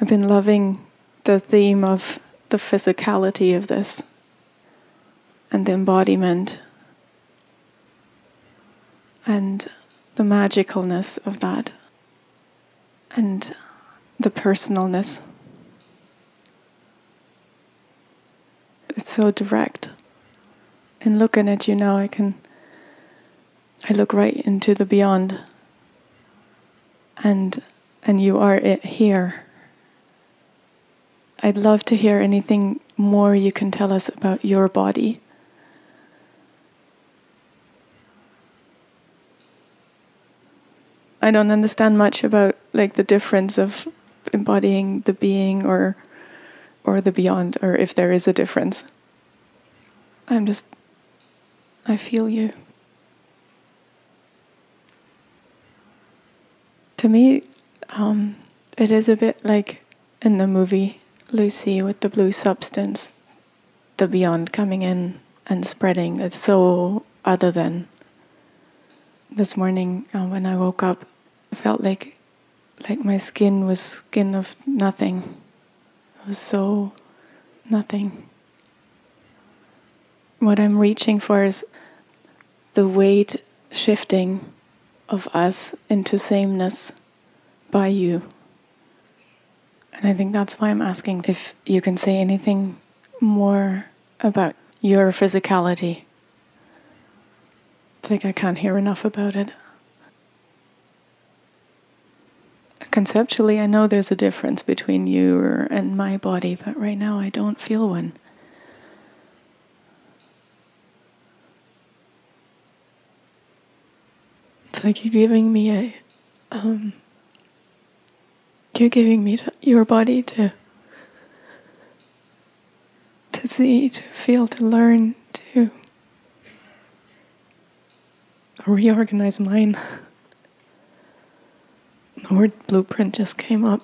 I've been loving the theme of the physicality of this and the embodiment and the magicalness of that and the personalness. It's so direct. In looking at you now, I can, I look right into the beyond, and and you are it here. I'd love to hear anything more you can tell us about your body. I don't understand much about like the difference of embodying the being or or the beyond or if there is a difference. I'm just I feel you. To me, um, it is a bit like in the movie Lucy with the blue substance, the beyond coming in and spreading. It's so other than. This morning uh, when I woke up, I felt like like my skin was skin of nothing. It was so nothing. What I'm reaching for is the weight shifting of us into sameness by you. And I think that's why I'm asking if you can say anything more about your physicality. It's like I can't hear enough about it. Conceptually, I know there's a difference between you and my body, but right now I don't feel one. It's like you're giving me a, um, you're giving me your body to, to see, to feel, to learn, to reorganize mine. The word blueprint just came up.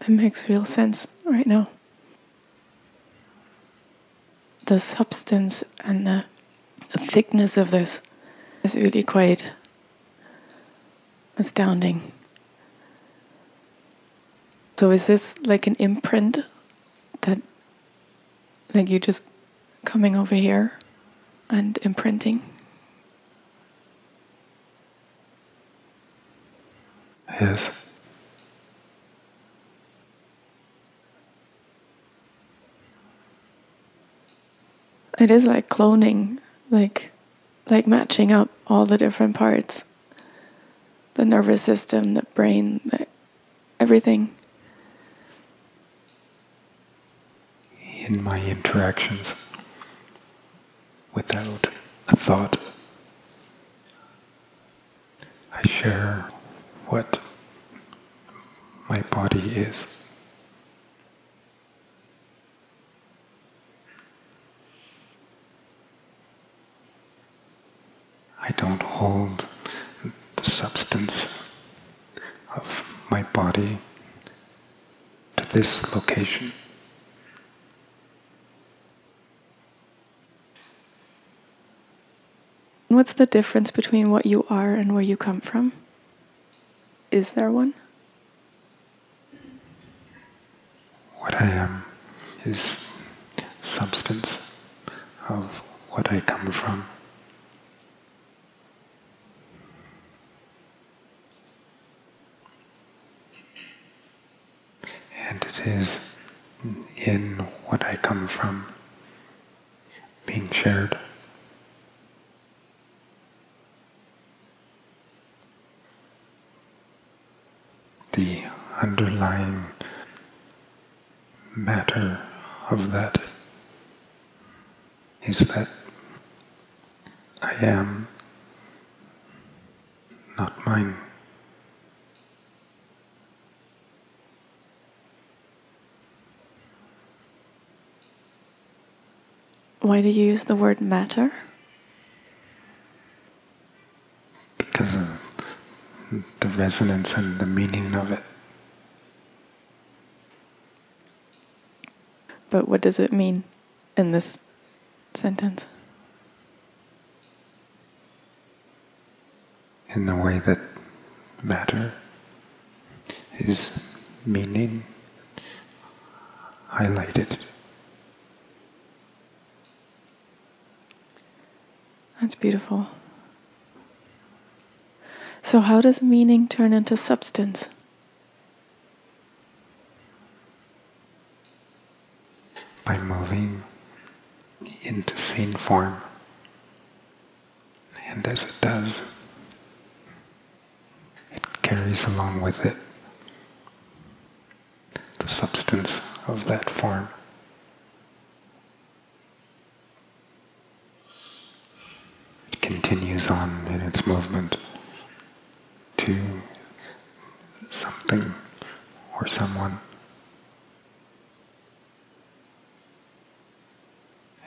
It makes real sense right now. The substance and the, the thickness of this is really quite astounding. So, is this like an imprint that, like, you just coming over here and imprinting? Yes. It is like cloning, like like matching up all the different parts. The nervous system, the brain, the, everything. In my interactions, without a thought, I share what my body is. I don't hold the substance of my body to this location. What's the difference between what you are and where you come from? Is there one? What I am is substance of what I come from. And it is in what I come from being shared. The underlying matter of that is that I am not mine. Why do you use the word matter? Because of the resonance and the meaning of it. But what does it mean in this sentence? In the way that matter is meaning highlighted. That's beautiful. So, how does meaning turn into substance? By moving into scene form. And as it does, it carries along with it the substance of that form. It continues on in its movement to something or someone.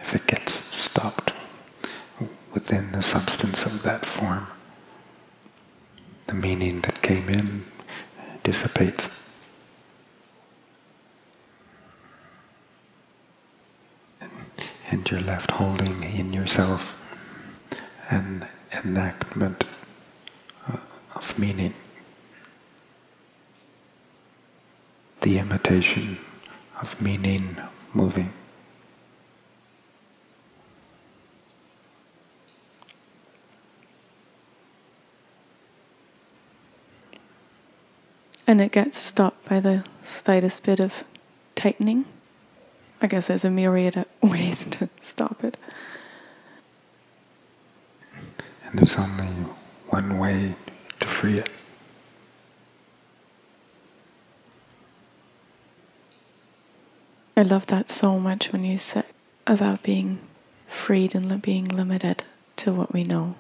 If it gets stopped within the substance of that form, the meaning that came in dissipates. And you're left holding in yourself an enactment uh, of meaning, the imitation of meaning moving. And it gets stopped by the slightest bit of tightening. I guess there's a myriad of ways to stop it. And there's only one way to free it. I love that so much when you said about being freed and being limited to what we know.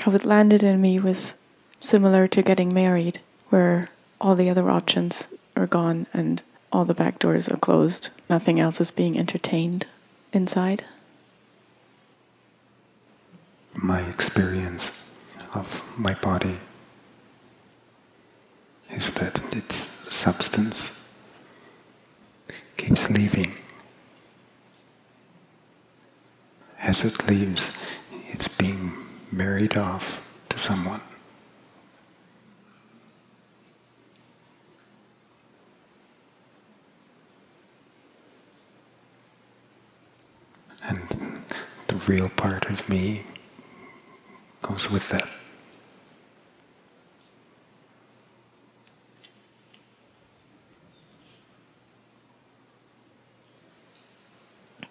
How it landed in me was similar to getting married, where all the other options are gone and all the back doors are closed. Nothing else is being entertained inside. My experience of my body is that its substance keeps leaving. As it leaves, it's being married off to someone. And the real part of me goes with that.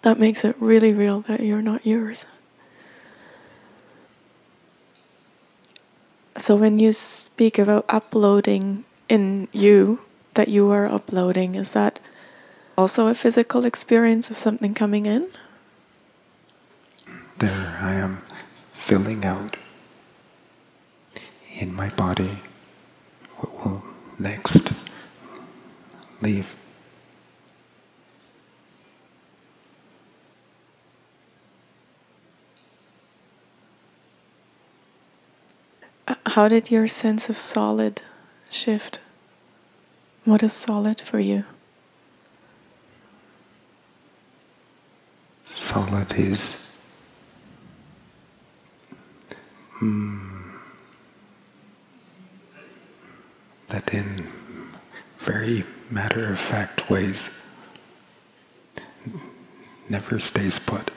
That makes it really real that you're not yours. So when you speak about uploading in you, that you are uploading, is that also a physical experience of something coming in? There I am filling out in my body what will next leave. How did your sense of solid shift? What is solid for you? Solid is mm, that in very matter of fact ways never stays put.